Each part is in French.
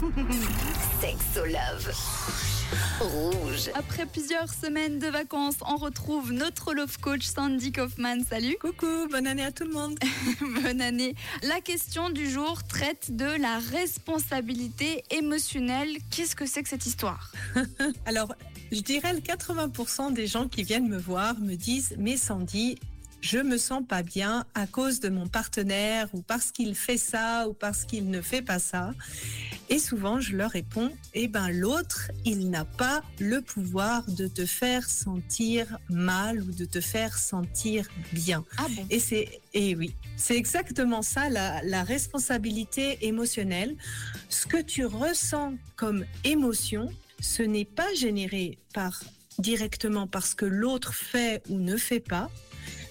Sexo Love. Rouge. Après plusieurs semaines de vacances, on retrouve notre love coach Sandy Kaufman. Salut. Coucou, bonne année à tout le monde. Bonne année. La question du jour traite de la responsabilité émotionnelle. Qu'est-ce que c'est que cette histoire? Alors, je dirais le 80% des gens qui viennent me voir me disent Mais Sandy, je me sens pas bien à cause de mon partenaire ou parce qu'il fait ça ou parce qu'il ne fait pas ça. Et souvent, je leur réponds, eh ben, l'autre, il n'a pas le pouvoir de te faire sentir mal ou de te faire sentir bien. Ah bon? Et c'est, et oui, c'est exactement ça, la, la responsabilité émotionnelle. Ce que tu ressens comme émotion, ce n'est pas généré par, directement parce que l'autre fait ou ne fait pas,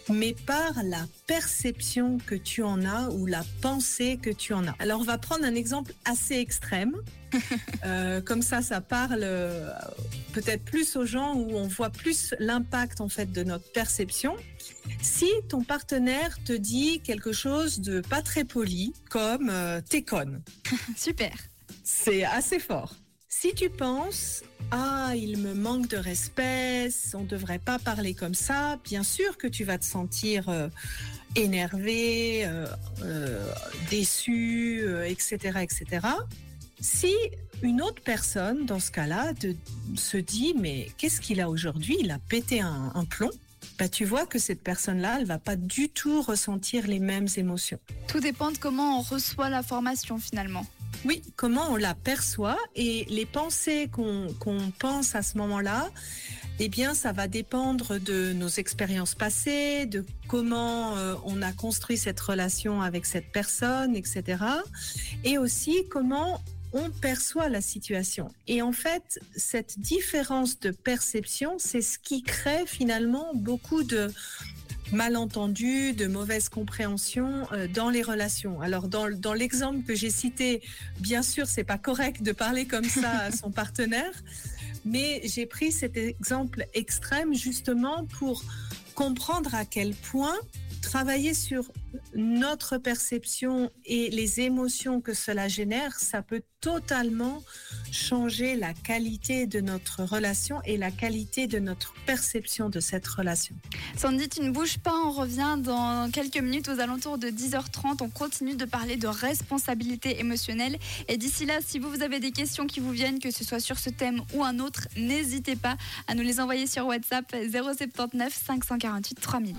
mais par la perception que tu en as ou la pensée que tu en as. Alors on va prendre un exemple assez extrême. Euh, comme ça, ça parle euh, peut-être plus aux gens où on voit plus l'impact en fait de notre perception. Si ton partenaire te dit quelque chose de pas très poli, comme euh, t'es conne, Super. c'est assez fort. Si tu penses ah, il me manque de respect, on ne devrait pas parler comme ça, bien sûr que tu vas te sentir euh, énervé, euh, euh, déçu, etc., etc. Si une autre personne, dans ce cas-là, se dit mais qu'est-ce qu'il a aujourd'hui? Il a pété un, plomb. Bah, tu vois que cette personne-là, elle va pas du tout ressentir les mêmes émotions. Tout dépend de comment on reçoit l'information finalement. Oui, comment on la perçoit et les pensées qu'on pense à ce moment-là, eh bien, ça va dépendre de nos expériences passées, de comment euh, on a construit cette relation avec cette personne, etc. Et aussi comment on perçoit la situation. Et en fait, cette différence de perception, c'est ce qui crée finalement beaucoup de malentendus, de mauvaise compréhension euh, dans les relations. Alors dans, dans l'exemple que j'ai cité, bien sûr, c'est pas correct de parler comme ça à son partenaire, mais j'ai pris cet exemple extrême justement pour comprendre à quel point travailler sur notre perception et les émotions que cela génère, ça peut totalement changer la qualité de notre relation et la qualité de notre perception de cette relation. Sandy, tu ne bouges pas, on revient dans quelques minutes aux alentours de 10h30. On continue de parler de responsabilité émotionnelle. Et d'ici là, si vous, avez des questions qui vous viennent, que ce soit sur ce thème ou un autre, n'hésitez pas à nous les envoyer sur WhatsApp 079 548 3000.